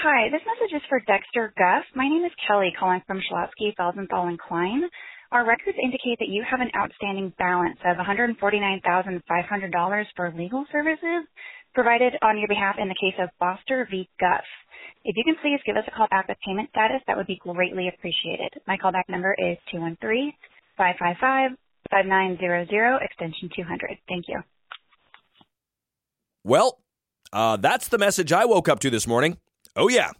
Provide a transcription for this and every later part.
Hi, this message is for Dexter Guff. My name is Kelly calling from Schlotzsky, Felsenthal, and Klein. Our records indicate that you have an outstanding balance of $149,500 for legal services provided on your behalf in the case of Foster v. Guff. If you can please give us a call back with payment status, that would be greatly appreciated. My callback number is 213-555-5900, extension 200. Thank you. Well, uh, that's the message I woke up to this morning. Oh, yeah.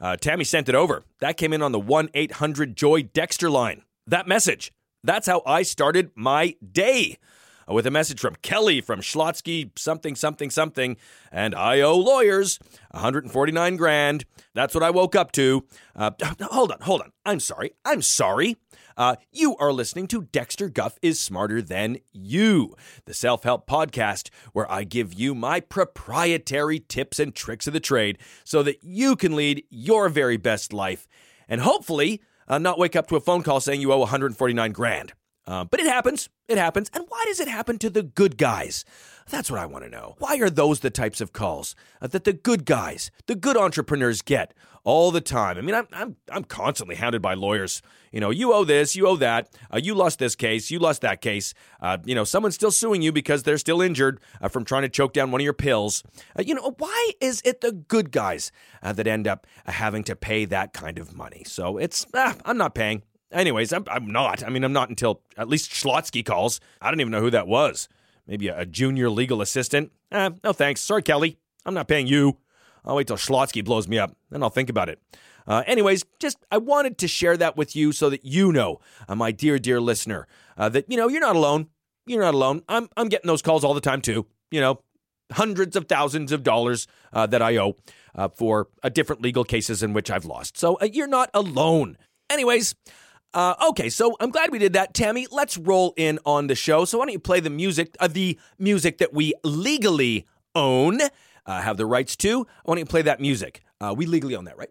Uh, Tammy sent it over. That came in on the 1 800 Joy Dexter line. That message. That's how I started my day. Uh, with a message from Kelly from Schlotzsky, something, something, something, and I owe lawyers 149 grand. That's what I woke up to. Uh, hold on, hold on. I'm sorry. I'm sorry. Uh, you are listening to Dexter Guff is Smarter Than You, the self help podcast where I give you my proprietary tips and tricks of the trade so that you can lead your very best life and hopefully uh, not wake up to a phone call saying you owe 149 grand. Uh, but it happens. It happens. And why does it happen to the good guys? That's what I want to know. Why are those the types of calls uh, that the good guys, the good entrepreneurs get all the time? I mean, I'm, I'm, I'm constantly hounded by lawyers. You know, you owe this, you owe that, uh, you lost this case, you lost that case. Uh, you know, someone's still suing you because they're still injured uh, from trying to choke down one of your pills. Uh, you know, why is it the good guys uh, that end up having to pay that kind of money? So it's, ah, I'm not paying. Anyways, I'm, I'm not. I mean, I'm not until at least Schlotzsky calls. I don't even know who that was. Maybe a, junior legal assistant. Eh, no thanks. Sorry, Kelly. I'm not paying you. I'll wait till Schlotzsky blows me up, then I'll think about it. Uh, anyways, just I wanted to share that with you so that you know, uh, my dear, dear listener, uh, that you know you're not alone. You're not alone. I'm I'm getting those calls all the time too. You know, hundreds of thousands of dollars uh, that I owe uh, for uh, different legal cases in which I've lost. So you're not alone. Anyways. Uh, okay, so I'm glad we did that, Tammy. Let's roll in on the show. So why don't you play the music, uh, the music that we legally own, uh, have the rights to? Why don't you play that music? Uh, we legally own that, right?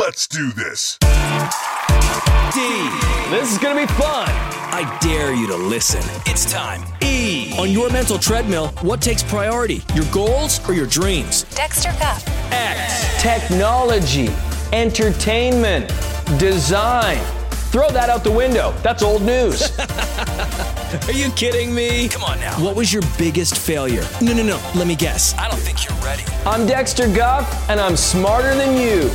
Let's do this. D. This is gonna be fun. I dare you to listen. It's time. E. On your mental treadmill, what takes priority? Your goals or your dreams? Dexter Guff. X. Technology, entertainment, design. Throw that out the window. That's old news. Are you kidding me? Come on now. What was your biggest failure? No, no, no. Let me guess. I don't think you're ready. I'm Dexter Guff, and I'm smarter than you.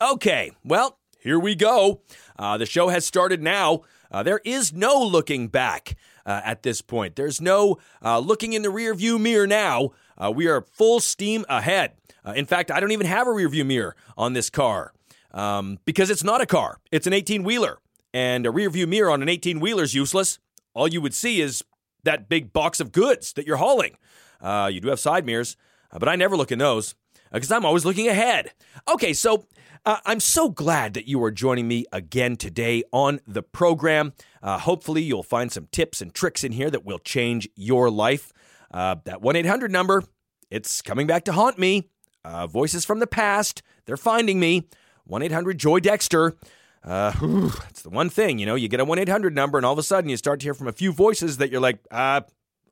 Okay, well, here we go. Uh, the show has started now. Uh, there is no looking back uh, at this point. There's no uh, looking in the rearview mirror now. Uh, we are full steam ahead. Uh, in fact, I don't even have a rearview mirror on this car um, because it's not a car. It's an 18 wheeler, and a rearview mirror on an 18 wheeler is useless. All you would see is that big box of goods that you're hauling. Uh, you do have side mirrors, uh, but I never look in those because I'm always looking ahead. Okay, so uh, I'm so glad that you are joining me again today on the program. Uh, hopefully, you'll find some tips and tricks in here that will change your life. Uh, that 1 800 number, it's coming back to haunt me. Uh, voices from the past, they're finding me. 1 800 Joy Dexter. Uh, it's the one thing, you know, you get a 1 800 number and all of a sudden you start to hear from a few voices that you're like, uh,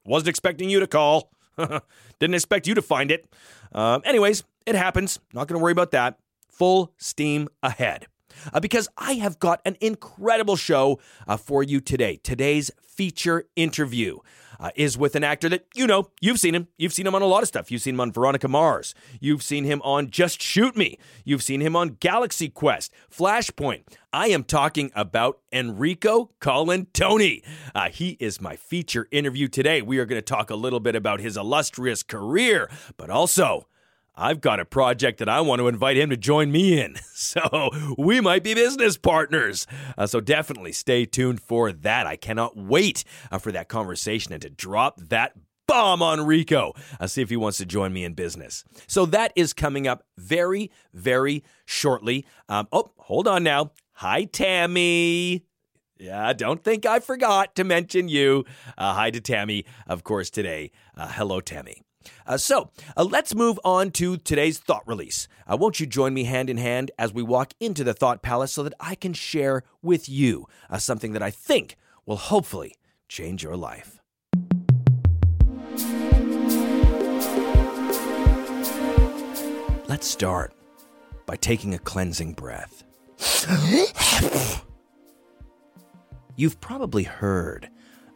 wasn't expecting you to call. Didn't expect you to find it. Uh, anyways, it happens. Not going to worry about that. Full steam ahead. Uh, because I have got an incredible show uh, for you today. Today's feature interview uh, is with an actor that you know, you've seen him. You've seen him on a lot of stuff. You've seen him on Veronica Mars. You've seen him on Just Shoot Me. You've seen him on Galaxy Quest, Flashpoint. I am talking about Enrico Colantoni. Uh, he is my feature interview today. We are going to talk a little bit about his illustrious career, but also I've got a project that I want to invite him to join me in. So we might be business partners. Uh, so definitely stay tuned for that. I cannot wait uh, for that conversation and to drop that bomb on Rico. I'll see if he wants to join me in business. So that is coming up very, very shortly. Um, oh, hold on now. Hi, Tammy. Yeah, don't think I forgot to mention you. Uh, hi to Tammy, of course, today. Uh, hello, Tammy. Uh, so uh, let's move on to today's thought release. Uh, won't you join me hand in hand as we walk into the Thought Palace so that I can share with you uh, something that I think will hopefully change your life? Let's start by taking a cleansing breath. You've probably heard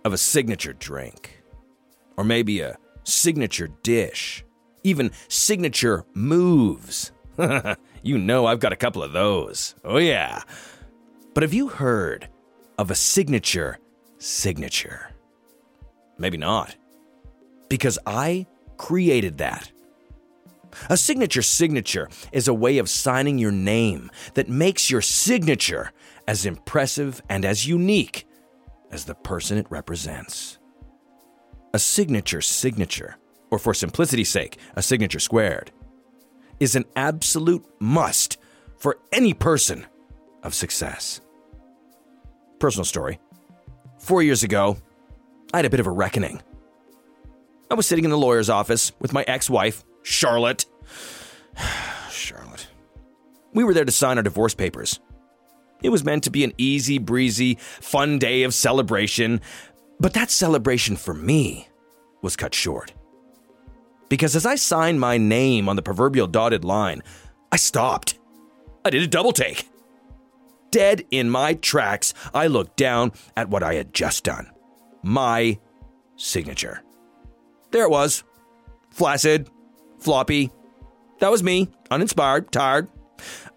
of a signature drink, or maybe a signature dish, even signature moves. you know I've got a couple of those. Oh, yeah. But have you heard of a signature signature? Maybe not. Because I created that. A signature signature is a way of signing your name that makes your signature as impressive and as unique as the person it represents. A signature signature, or for simplicity's sake, a signature squared, is an absolute must for any person of success. Personal story. Four years ago, I had a bit of a reckoning. I was sitting in the lawyer's office with my ex wife, Charlotte. Charlotte. We were there to sign our divorce papers. It was meant to be an easy breezy, fun day of celebration, but that celebration for me was cut short. Because as I signed my name on the proverbial dotted line, I stopped. I did a double take. Dead in my tracks, I looked down at what I had just done my signature. There it was. Flaccid, floppy. That was me, uninspired, tired.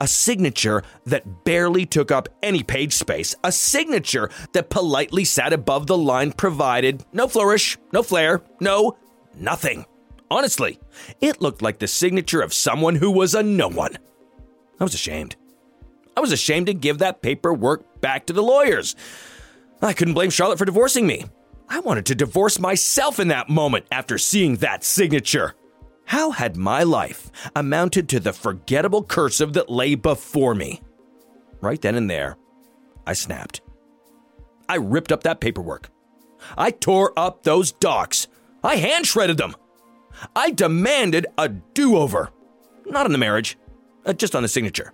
A signature that barely took up any page space. A signature that politely sat above the line provided. No flourish, no flair, no nothing. Honestly, it looked like the signature of someone who was a no one. I was ashamed. I was ashamed to give that paperwork back to the lawyers. I couldn't blame Charlotte for divorcing me. I wanted to divorce myself in that moment after seeing that signature. How had my life amounted to the forgettable cursive that lay before me? Right then and there, I snapped. I ripped up that paperwork. I tore up those docs. I hand shredded them. I demanded a do over. Not on the marriage, uh, just on the signature.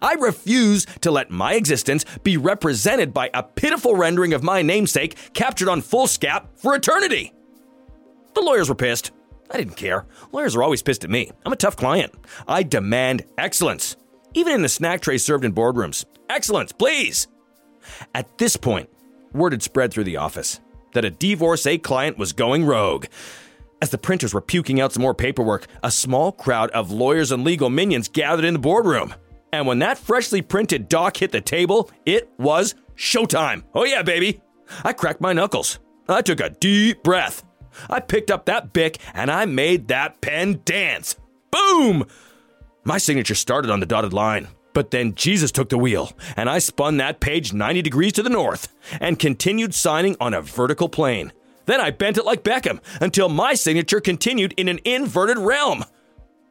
I refuse to let my existence be represented by a pitiful rendering of my namesake captured on foolscap for eternity. The lawyers were pissed. I didn't care. Lawyers are always pissed at me. I'm a tough client. I demand excellence, even in the snack tray served in boardrooms. Excellence, please. At this point, word had spread through the office that a divorcee client was going rogue. As the printers were puking out some more paperwork, a small crowd of lawyers and legal minions gathered in the boardroom. And when that freshly printed doc hit the table, it was showtime. Oh, yeah, baby. I cracked my knuckles. I took a deep breath. I picked up that Bic and I made that pen dance. Boom! My signature started on the dotted line, but then Jesus took the wheel and I spun that page 90 degrees to the north and continued signing on a vertical plane. Then I bent it like Beckham until my signature continued in an inverted realm.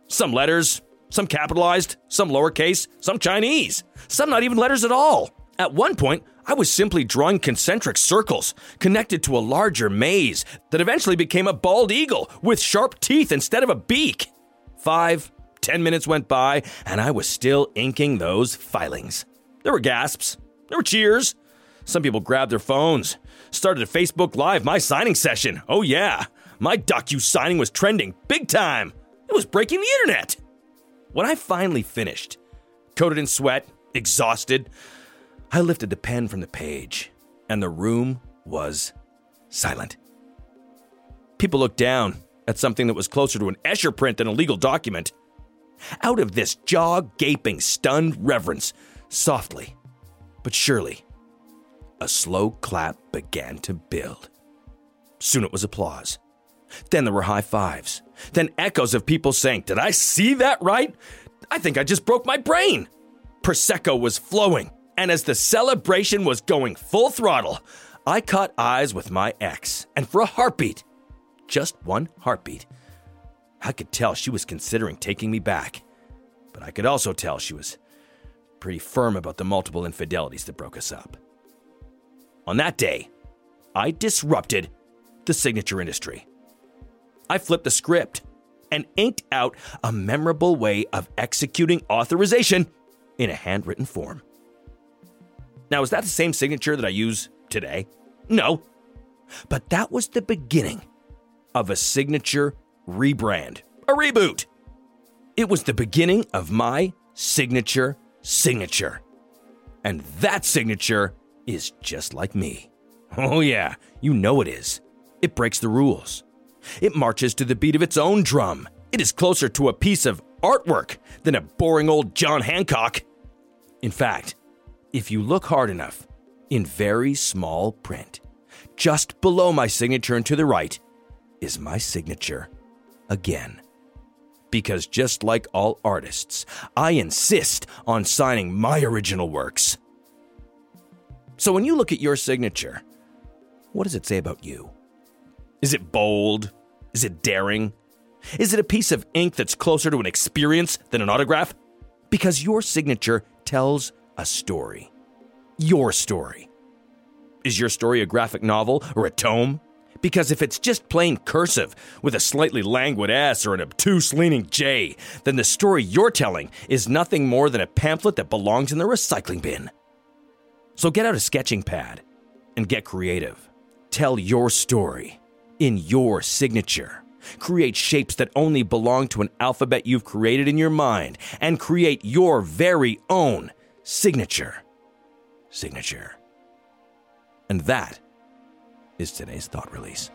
Some letters, some capitalized, some lowercase, some Chinese, some not even letters at all. At one point, I was simply drawing concentric circles connected to a larger maze that eventually became a bald eagle with sharp teeth instead of a beak. Five, ten minutes went by, and I was still inking those filings. There were gasps, there were cheers. Some people grabbed their phones, started a Facebook Live my signing session. Oh, yeah, my docu signing was trending big time. It was breaking the internet. When I finally finished, coated in sweat, exhausted, I lifted the pen from the page, and the room was silent. People looked down at something that was closer to an Escher print than a legal document. Out of this jaw gaping, stunned reverence, softly but surely, a slow clap began to build. Soon it was applause. Then there were high fives. Then echoes of people saying, Did I see that right? I think I just broke my brain. Prosecco was flowing, and as the celebration was going full throttle, I caught eyes with my ex, and for a heartbeat, just one heartbeat, I could tell she was considering taking me back. But I could also tell she was pretty firm about the multiple infidelities that broke us up. On that day, I disrupted the signature industry. I flipped the script and inked out a memorable way of executing authorization in a handwritten form. Now, is that the same signature that I use today? No. But that was the beginning of a signature rebrand, a reboot. It was the beginning of my signature signature. And that signature is just like me. Oh, yeah, you know it is. It breaks the rules. It marches to the beat of its own drum. It is closer to a piece of artwork than a boring old John Hancock. In fact, if you look hard enough, in very small print, just below my signature and to the right, is my signature again. Because just like all artists, I insist on signing my original works. So when you look at your signature, what does it say about you? Is it bold? Is it daring? Is it a piece of ink that's closer to an experience than an autograph? Because your signature tells a story. Your story. Is your story a graphic novel or a tome? Because if it's just plain cursive with a slightly languid S or an obtuse leaning J, then the story you're telling is nothing more than a pamphlet that belongs in the recycling bin. So get out a sketching pad and get creative. Tell your story in your signature. Create shapes that only belong to an alphabet you've created in your mind and create your very own signature. Signature. And that is today's thought release.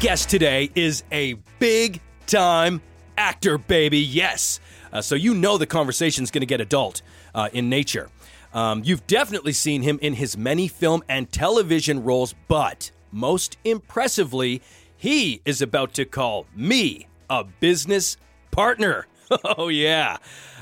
Guest today is a big time actor, baby. Yes. Uh, so you know the conversation's going to get adult uh, in nature. Um, you've definitely seen him in his many film and television roles, but most impressively, he is about to call me a business partner. Oh, yeah.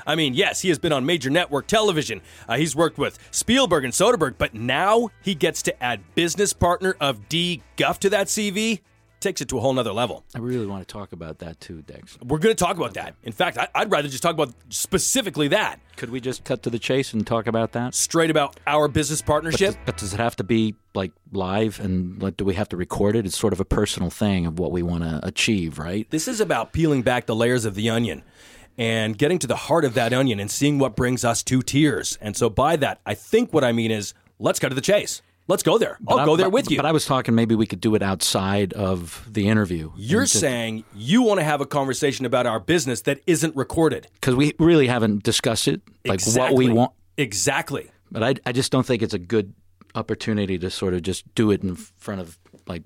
I mean, yes, he has been on major network television. Uh, he's worked with Spielberg and Soderbergh, but now he gets to add business partner of D. Guff to that CV. Takes it to a whole nother level. I really want to talk about that too, Dex. We're going to talk about that. In fact, I, I'd rather just talk about specifically that. Could we just cut to the chase and talk about that? Straight about our business But partnership. does, but does it have to be like live and like, do we have to record it? It's sort of a personal thing of what we want to achieve, right? This is about peeling back the layers of the onion and getting to the heart of that onion and seeing what brings us to tears. And so, by that, I think what I mean is let's cut to the chase. Let's go there. I'll But I- go there but- with you. But I was talking maybe we could do it outside of the interview. You're saying you want to have a conversation about our business that isn't recorded. because we really haven't discussed it, like what we want. Exactly. But I, I just don't think it's a good opportunity to sort of just do it in front of like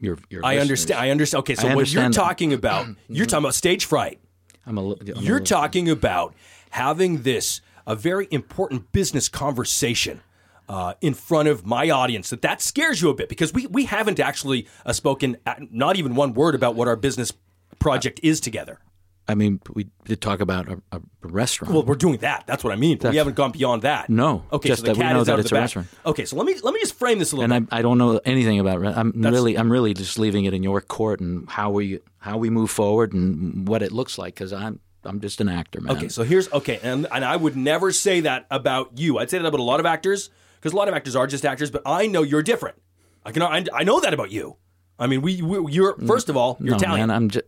your your. I listeners. understand. I understand. Okay, so I what you're that. talking about, you're talking about stage fright. I'm a, I'm You're little- talking about having this a very important business conversation uh, in front of my audience. That that scares you a bit because we we haven't actually uh, spoken uh, not even one word about what our business project is together. I mean, we did talk about a, a restaurant. Well, we're doing that. That's what I mean. we haven't gone beyond that. No, Okay. just so the that we cat know is that out of it's the a bag. restaurant. Okay. So let me let me just frame this a little. and bit. I, I don't know anything about. I'm really I'm really just leaving it in your court and how we how we move forward and what it looks like because I'm I'm just an actor, man. Okay, so here's okay, and and I would never say that about you. I'd say that about a lot of actors because a lot of actors are just actors. But I know you're different. I can I, I know that about you. I mean, we, we you're first of all you're no, Italian, man, I'm just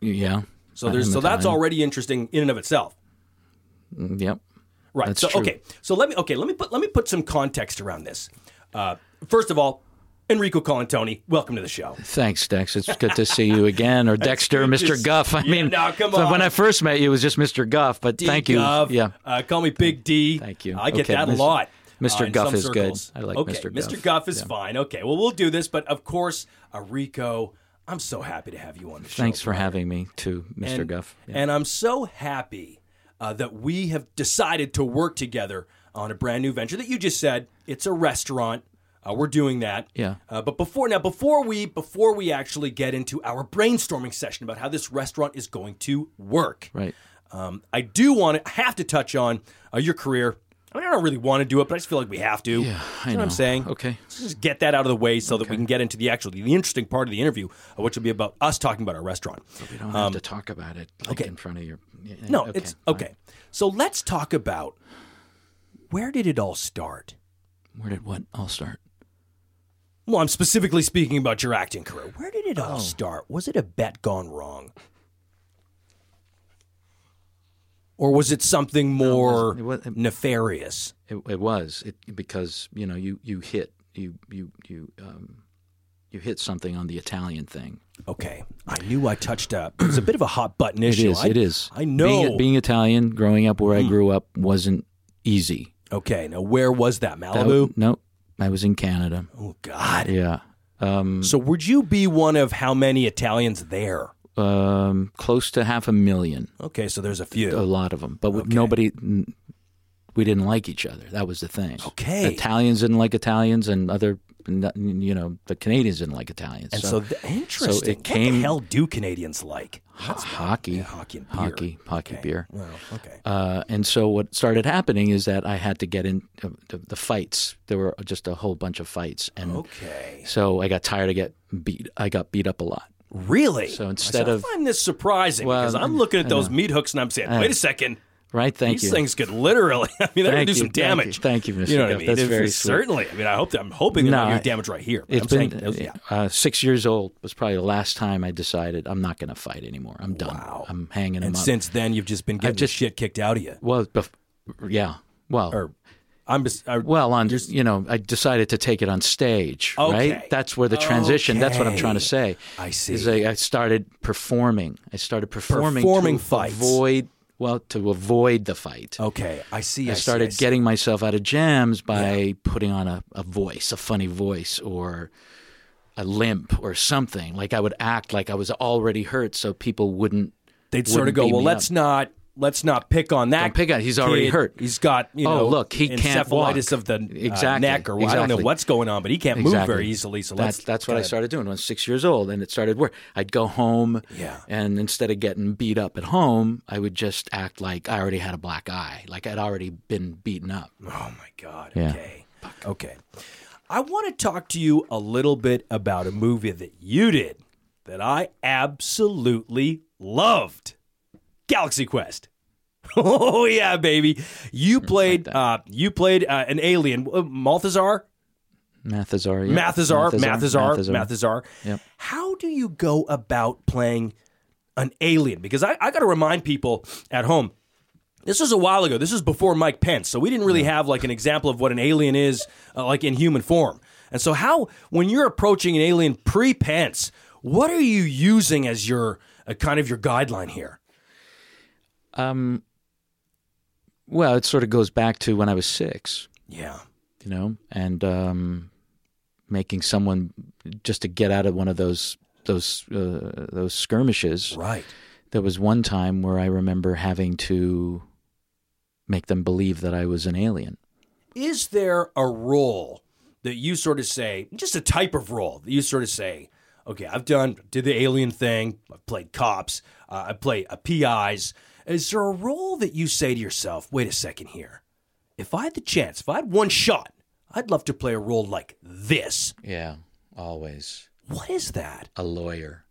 yeah. so there's so that's already interesting in and of itself, Mm, Yep. right? That's so true. okay, so let me okay let me put let me put some context around this. Uh, first of all, Enrico Colantoni, welcome to the show. Thanks, Dex. It's good to see you again, or Dexter, Mr. Guff. I Yeah, mean, no, come so on. when I first met you, it was just Mr. Guff. But D thank you. Gov, Yeah. uh, call me Big D. Thank you. I get Okay, that a lot. Mr. uh, Guff is good. I like okay, Mr. Mr. Guff. Guff is Yeah. fine. Okay, well we'll do this, but of course, Enrico, I'm so happy to have you on the show. Thanks for brother. having me, too, Mr. and, Guff. Yeah. And I'm so happy uh, that we have decided to work together on a brand new venture that you just said. It's a restaurant. Uh, we're doing that. Yeah. Uh, but before now, before we before we actually get into our brainstorming session about how this restaurant is going to work, Right. um, I do want to have to touch on uh, your career. I mean, I don't really want to do it, but I just feel like we have to. Yeah, I You know what I'm saying? Okay. Let's just get that out of the way so that we can get into the actual, the interesting part of the interview, which will be about us talking about our restaurant. We don't have to talk about it like, Um, okay. in front of your. No, okay, it's fine. okay. So let's talk about where did it all start? Where did what all start? Well, I'm specifically speaking about your acting career. Where did it Oh. all start? Was it a bet gone wrong? Or was it something more it was- it- nefarious? It, it was it, because you know you you hit you you you um, you hit something on the Italian thing. Okay, I knew I touched up. It was a bit of a hot button issue. is. I, it is. I know. Being, being Italian, growing up where I grew up, wasn't easy. okay, now where was that? That- Malibu. no, I was in Canada. oh God. Yeah. Um, So would you be one of how many Italians there? Um, close to half a million. Okay, so there's a few. A lot of them, but Okay. nobody. We didn't like each other. That was the thing. Okay. Italians didn't like Italians, and other, you know, the Canadians didn't like Italians. And so, th- interesting. so it what came- the hell do Canadians like? hockey, Yeah, hockey and beer. hockey, hockey, Okay. beer. Well, okay. Uh, and so what started happening is that I had to get in uh, the, the fights. There were just a whole bunch of fights, and Okay. so I got tired of get beat. I got beat up a lot. Really? So I instead said, of- I find this surprising Well, because I'm looking at those meat hooks and I'm saying, wait a second. Right? Thank These you. things could literally, I mean, they're going to do some thank you, damage. thank you, Mr. You know what I mean? That's If- very sweet. Certainly. I mean, I hope that, I'm hoping they're No, not going I- to do damage right here. It's I'm been saying, those- yeah. uh, six years old was probably the last time I decided I'm not going to fight anymore. I'm done. Wow. I'm hanging them And up. since then, you've just been getting just- shit kicked out of you. well, bef- yeah. Well, Or I'm just, I, well, on just you know, I decided to take it on stage. Okay. Right. That's where the transition. That's what I'm trying to say. I see. Is I, I started performing. I started performing. Performing to fights. Avoid well, to avoid the fight. okay, I see. I see, started see. getting myself out of jams by putting on a, a voice, a funny voice, or a limp or something. Like I would act like I was already hurt, so people wouldn't. They'd sort of go, well, let's up. not. Let's not pick on that. Don't pick on- he's already kid. hurt. He's got, you know. Oh, look, he can't walk. encephalitis of the uh, Exactly, neck, or I don't know what's going on, but he can't move very easily. So that's let's. that's what I started doing when I was six years old, and it started where I'd go home, Yeah. and instead of getting beat up at home, I would just act like I already had a black eye, like I'd already been beaten up. Oh my God. Yeah. Okay. Okay. I want to talk to you a little bit about a movie that you did that I absolutely loved. Galaxy Quest. Oh yeah, baby! You played. Uh, you played uh, an alien, uh, Malthazar. Mathesar, yeah. Mathesar, Mathesar, Mathesar. Mathesar. Yep. How do you go about playing an alien? Because I, I got to remind people at home. This was a while ago. This was before Mike Pence, so we didn't really have like an example of what an alien is, uh, like in human form. And so, how when you're approaching an alien pre-Pence, what are you using as your uh, kind of your guideline here? Um, well, it sort of goes back to when I was six, Yeah. you know, and um, making someone just to get out of one of those those uh, those skirmishes. Right. There was one time where I remember having to make them believe that I was an alien. is there a role that you sort of say, just a type of role that you sort of say, okay, I've done did the alien thing, I've played cops, uh, I play uh, PIs. Is there a role that you say to yourself, wait a second here, if I had the chance, if I had one shot, I'd love to play a role like this. Yeah, always What is that? a lawyer.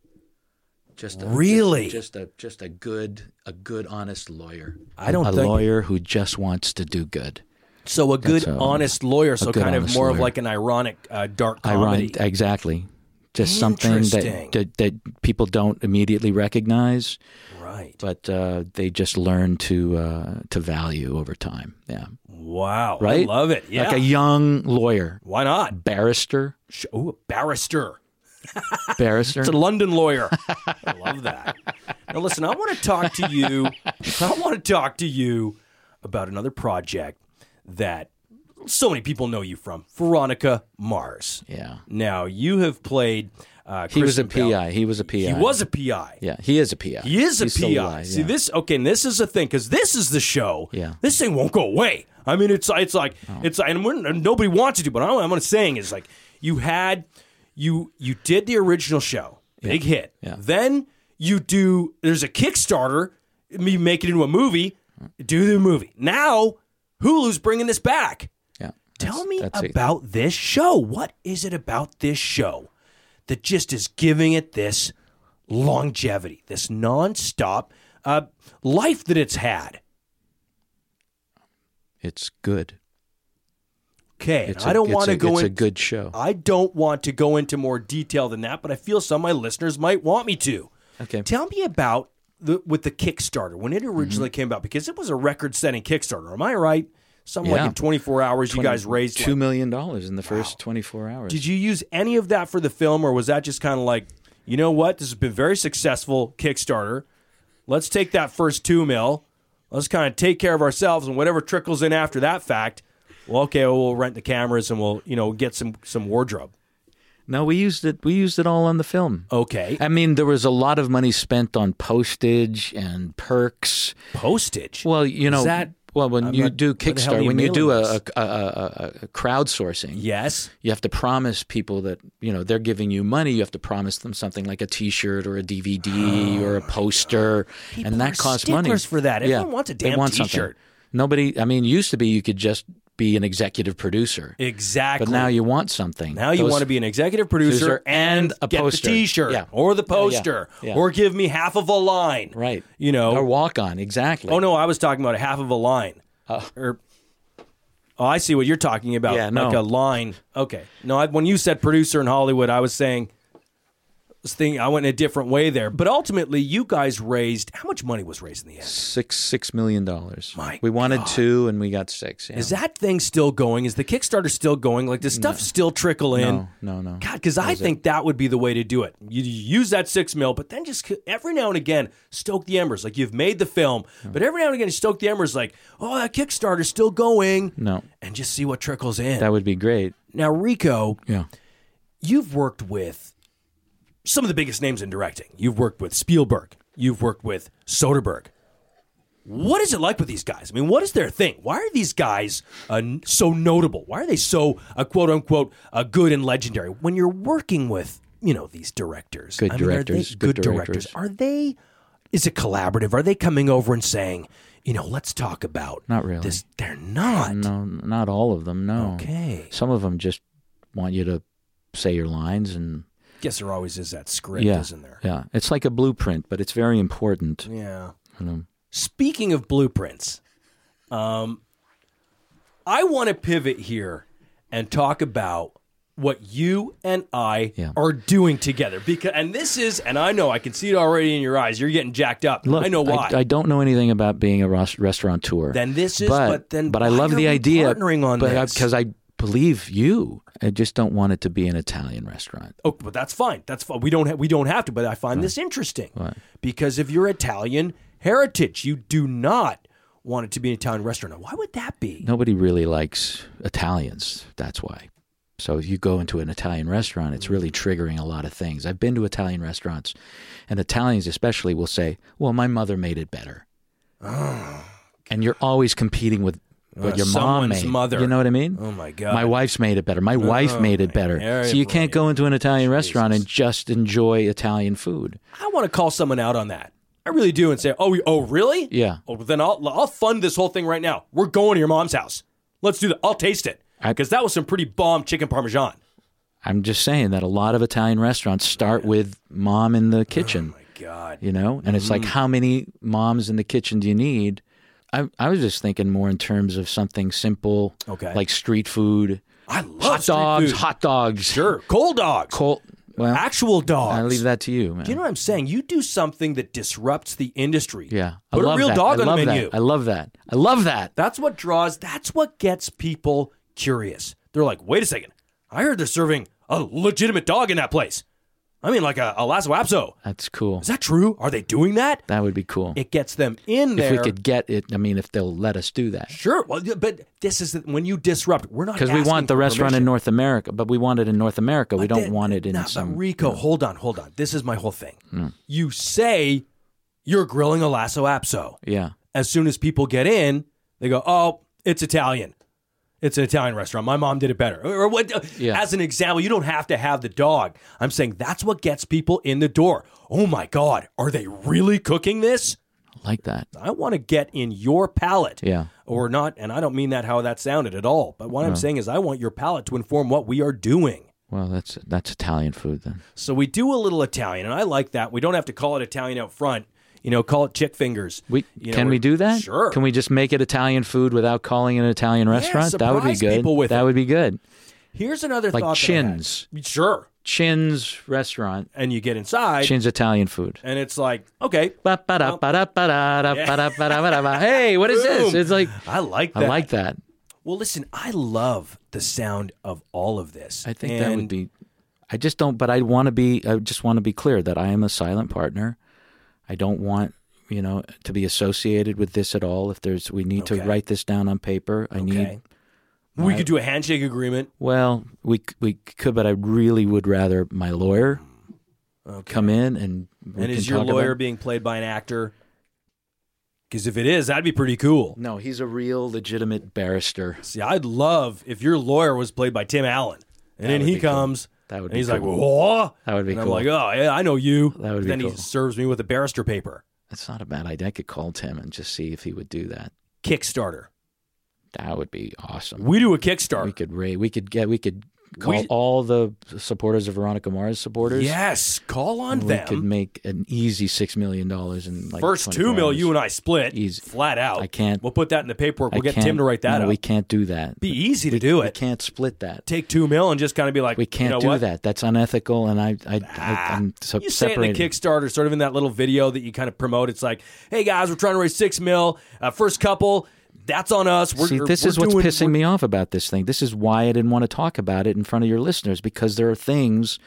Just a, Really? just, just a just a good a good honest lawyer. I don't a think- lawyer who just wants to do good. So a good, a- honest lawyer, so kind of honest more of like an ironic, uh, dark comedy. Ironic, exactly. Just something that, that that people don't immediately recognize, Right. but uh, they just learn to uh, to value over time. Yeah, Wow. right. I love it. Yeah. like a young lawyer, Why not? barrister, Oh, a barrister. barrister. It's a London lawyer. I love that. Now, listen, I want to talk to you. I want to talk to you about another project that so many people know you from Veronica Mars. yeah, Now, you have played. Uh, he was a Kristen Bell. PI. He was a PI. He was a PI. Yeah, he is a PI. He is a He's PI. alive, See yeah. this? Okay, and this is the thing because this is the show. Yeah. Oh. This thing won't go away. I mean, it's it's like it's and we're, nobody wants to do, but what I'm saying is like you had you you did the original show, big hit. Yeah. Then you do. There's a Kickstarter. Me make it into a movie. Do the movie now. Hulu's bringing this back. Yeah. Tell me that's it. about this show. What is it about this show that just is giving it this longevity, this nonstop uh, life that it's had? It's good. Okay, It's I a- don't want to go It's in- a good show. I don't want to go into more detail than that, but I feel some of my listeners might want me to. Okay. Tell me about the with the Kickstarter when it originally Mm-hmm. came out because it was a record-setting Kickstarter. Am I right? Something like in 24 hours, you guys raised two like- million dollars in the first 24 hours. Did you use any of that for the film, or was that just kind of like, you know what, this has been very successful Kickstarter. Let's take that first two mil. Let's kind of take care of ourselves, and whatever trickles in after that fact, well, okay, well, we'll rent the cameras and we'll, you know, get some some wardrobe. No, we used it. We used it all on the film. Okay, I mean, there was a lot of money spent on postage and perks. postage. Well, you know, Is that- well when I'm you not- do what the hell are Kickstarter, you when you do a, a, a, a, crowdsourcing, yes, you have to promise people that you know they're giving you money. You have to promise them something like a T-shirt or a DVD oh or a poster, and that costs money. for that. Yeah, Everyone wants a they damn want something. T-shirt. Nobody. I mean, used to be you could just be an executive producer, exactly. but now you want something. Now you Those- want to be an executive producer and, and a get poster. the T-shirt Yeah. or the Yeah, yeah, poster yeah. or give me half of a line. right. You know, or walk on exactly. Oh no, I was talking about a half of a line. Uh. or oh, I see what you're talking about. Yeah, like no. a line. Okay, no, I, when you said producer in Hollywood, I was saying. I was thinking I went in a different way there, but ultimately, you guys raised how much money was raised in the end? Six six million dollars. My we wanted God. two and we got six. yeah. Is that thing still going? Is the Kickstarter still going? Like, does stuff still trickle in? no, no, no. God, because I think that would be the way to do it. You, use that six mil, but then just every now and again stoke the embers. Like you've made the film, but every now and again stoke the embers. Like, oh, that Kickstarter's still going, No, and just see what trickles in. that would be great. now, Rico, Yeah. you've worked with some of the biggest names in directing. You've worked with Spielberg. You've worked with Soderbergh. What is it like with these guys? I mean, what is their thing? Why are these guys uh, so notable? Why are they so uh, quote unquote uh, good and legendary? When you're working with you know these directors, Good I mean, directors, good, good directors. directors. Are they? Is it collaborative? Are they coming over and saying, you know, let's talk about Not really. this? They're not. No, not all of them. No. Okay. Some of them just want you to say your lines and Guess there always is that script, yeah, isn't there? yeah. It's like a blueprint, but it's very important. Yeah. You know. Speaking of blueprints, um, I want to pivot here and talk about what you and I Yeah. are doing together. Because, and this is, and I know I can see it already in your eyes. You're getting jacked up. Look, I know why. I, don't know anything about being a restaurateur. then this is, but, but, then, but I love the idea. partnering on but because I believe you. I just don't want it to be an Italian restaurant. Oh, but that's fine. That's fine. We don't ha- we don't have to. But I find this interesting because of your Italian heritage, you do not want it to be an Italian restaurant. Now, why would that be? Nobody really likes Italians. That's why. So if you go into an Italian restaurant, it's really triggering a lot of things. I've been to Italian restaurants, and Italians especially will say, "Well, my mother made it better," ah. and you're always competing with what Uh, your mom made. mother. You know what I mean? Oh my god! My wife's made it better. My wife made it better. So you can't go into an Italian restaurant and just enjoy Italian food. I want to call someone out on that. I really do, and say, "Oh, we- oh, really? Yeah. Oh, then I'll I'll fund this whole thing right now. We're going to your mom's house. Let's do that. I'll taste it because that was some pretty bomb chicken parmesan. I'm just saying that a lot of Italian restaurants start with mom in the kitchen. My God, you know and it's like Mm. how many moms in the kitchen do you need I, I was just thinking more in terms of something simple Okay. like street food I love hot street dogs food. hot dogs Sure, cold dogs, cold well actual dogs. i leave that to you man. Do you know what I'm saying? You do something that disrupts the industry. yeah i Put love a real that. dog I on love the that. menu. i love that i love that That's what draws. That's what gets people curious. They're like, wait a second. I heard they're serving a legitimate dog in that place. I mean, like a, a Lhasa Apso. that's cool Is that true? Are they doing that? that would be cool It gets them in there. if we could get it i mean if they'll let us do that Sure. Well, but this is the, when you disrupt. We're not because we want the restaurant permission. in north america but we want it in north america we don't then- want it in Nah, some Rico, hold on, hold on. This is my whole thing. Mm. You say you're grilling a Lhasa Apso. yeah As soon as people get in, they go, "Oh, it's Italian." It's an Italian restaurant. My mom did it better. Or what? Yeah. As an example, you don't have to have the dog. I'm saying that's what gets people in the door. Oh my God, are they really cooking this? I like that I want to get in your palate. Yeah. Or not, and I don't mean that how that sounded at all. But what I'm saying is I want your palate to inform what we are doing. well that's that's italian food then So we do a little Italian, and I like that. We don't have to call it Italian out front. You know, call it chick fingers. We You know, can we do that? Sure. Can we just make it Italian food without calling it an Italian restaurant? that would be good. people with that it. would be good. Here's another Like thought. that I had. Chins. Sure. Chin's restaurant. And you get inside, Chin's Italian food. and it's like, okay, Hey, what is this? It's like I like that. I like that. Well, listen, I love the sound of all of this. I think that would be. I just don't. But I want to be. I just want to be clear that I am a silent partner. I don't want you know to be associated with this at all. If there's, we need Okay. to write this down on paper. I Okay. need. We could do a handshake agreement. Well, we we could, but I really would rather my lawyer come in and. And is your lawyer being played by an actor? Because if it is, that'd be pretty cool. No, he's a real legitimate barrister. See, I'd love if your lawyer was played by Tim Allen, and That then he comes. cool. That would and be he's like, cool. "Whoa!" That would be and I'm cool. like, "Oh, yeah, I know you." That would be cool. then he serves me with a barrister paper. That's not a bad idea. I could call Tim and just see if he would do that. Kickstarter. That would be awesome. We do a Kickstarter. We could ra- we could get we could call We- all the supporters of Veronica Mars supporters. Yes, call on we them. We could make an easy six million dollars in like First two mil, hours. you and I split Easy. flat out. I can't- We'll put that in the paperwork. We'll get Tim to write that no, up. We can't do that. Be easy to do it. We can't split that. Take two mil and just kind of be like, We can't you know do what? that. That's unethical, and I I, Ah, I I'm so you say it in the. Kickstarter, sort of in that little video that you kind of promote. It's like, hey guys, we're trying to raise six mil. Uh, first couple, that's on us. We're, See, this is what's doing- pissing me off about this thing. This is why I didn't want to talk about it in front of your listeners because there are things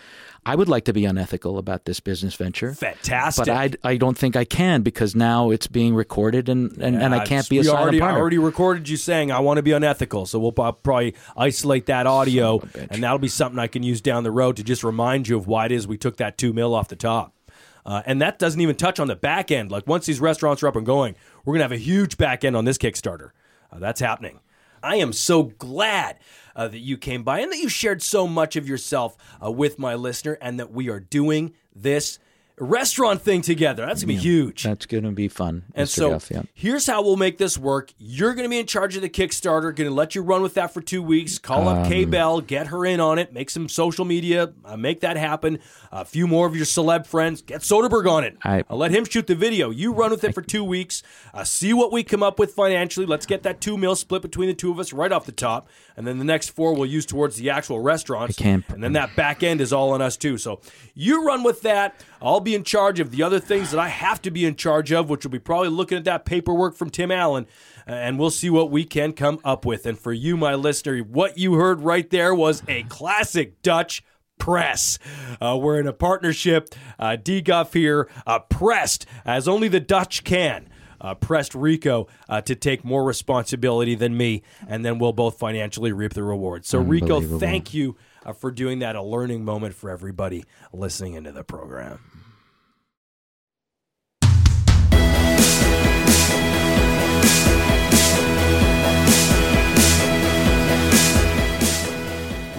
I would like to be unethical about this business venture. Fantastic. But I, I don't think I can because now it's being recorded and, and, and I can't be a silent already, I already recorded you saying I want to be unethical, so we'll probably isolate that audio, and that'll be something I can use down the road to just remind you of why it is we took that two mil off the top. Uh, and that doesn't even touch on the back end. Like once these restaurants are up and going, we're gonna have a huge back end on this Kickstarter. Uh, that's happening. I am so glad uh, that you came by and that you shared so much of yourself uh, with my listener, and that we are doing this restaurant thing together. That's gonna be huge. That's going to be fun. And Mr. so Guff, yeah. here's how we'll make this work. You're going to be in charge of the Kickstarter. To let you run with that for two weeks. Call up Um, K Bell, get her in on it, make some social media, uh, make that happen. A few more of your celeb friends, get Soderbergh on it. I- I'll let him shoot the video. You run with it for two weeks. Uh, see what we come up with financially. Let's get that two mil split between the two of us right off the top, and then the next four we'll use towards the actual restaurants. I can't- And then that back end is all on us too. So you run with that. I'll be in charge of the other things that I have to be in charge of, which will be probably looking at that paperwork from Tim Allen, uh, and we'll see what we can come up with. And for you, my listener, what you heard right there was a classic Dutch press. Uh, we're in a partnership. Uh, D Guff here, uh, pressed as only the Dutch can. Uh, pressed Rico uh, to take more responsibility than me, and then we'll both financially reap the rewards. So, Rico, thank you uh, for doing that. A learning moment for everybody listening into the program.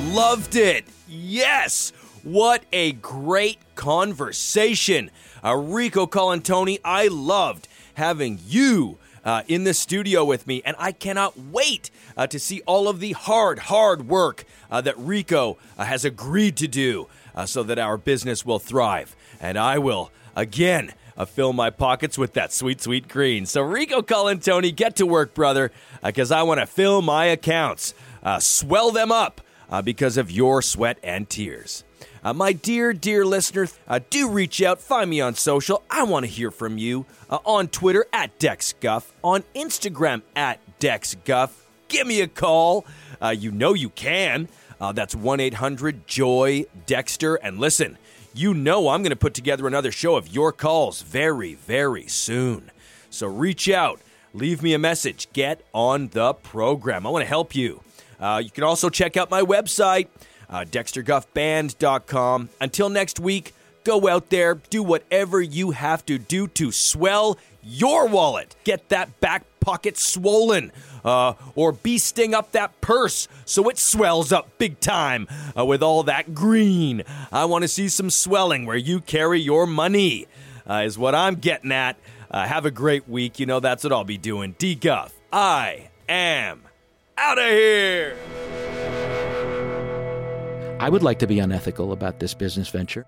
Loved it. Yes. What a great conversation. Uh, Rico Colantoni, I loved having you uh, in the studio with me, and I cannot wait uh, to see all of the hard, hard work uh, that Rico uh, has agreed to do uh, so that our business will thrive. And I will, again, uh, fill my pockets with that sweet, sweet green. So, Rico Colantoni, get to work, brother, because I want to fill my accounts, swell them up uh, because of your sweat and tears. Uh, my dear, dear listener, uh, do reach out. Find me on social. I want to hear from you uh, on Twitter at DexGuff, on Instagram at DexGuff. Give me a call. Uh, you know you can. Uh, that's 1 800 Joy Dexter. And listen, you know I'm going to put together another show of your calls very, very soon. So reach out, leave me a message, get on the program. I want to help you. Uh, you can also check out my website, uh, DexterGuffBand.com. Until next week, go out there, do whatever you have to do to swell your wallet. Get that back pocket swollen, uh, or bee sting up that purse so it swells up big time uh, with all that green. I want to see some swelling where you carry your money, uh, is what I'm getting at. Uh, have a great week. You know that's what I'll be doing. D Guff, I am out of here. I would like to be unethical about this business venture.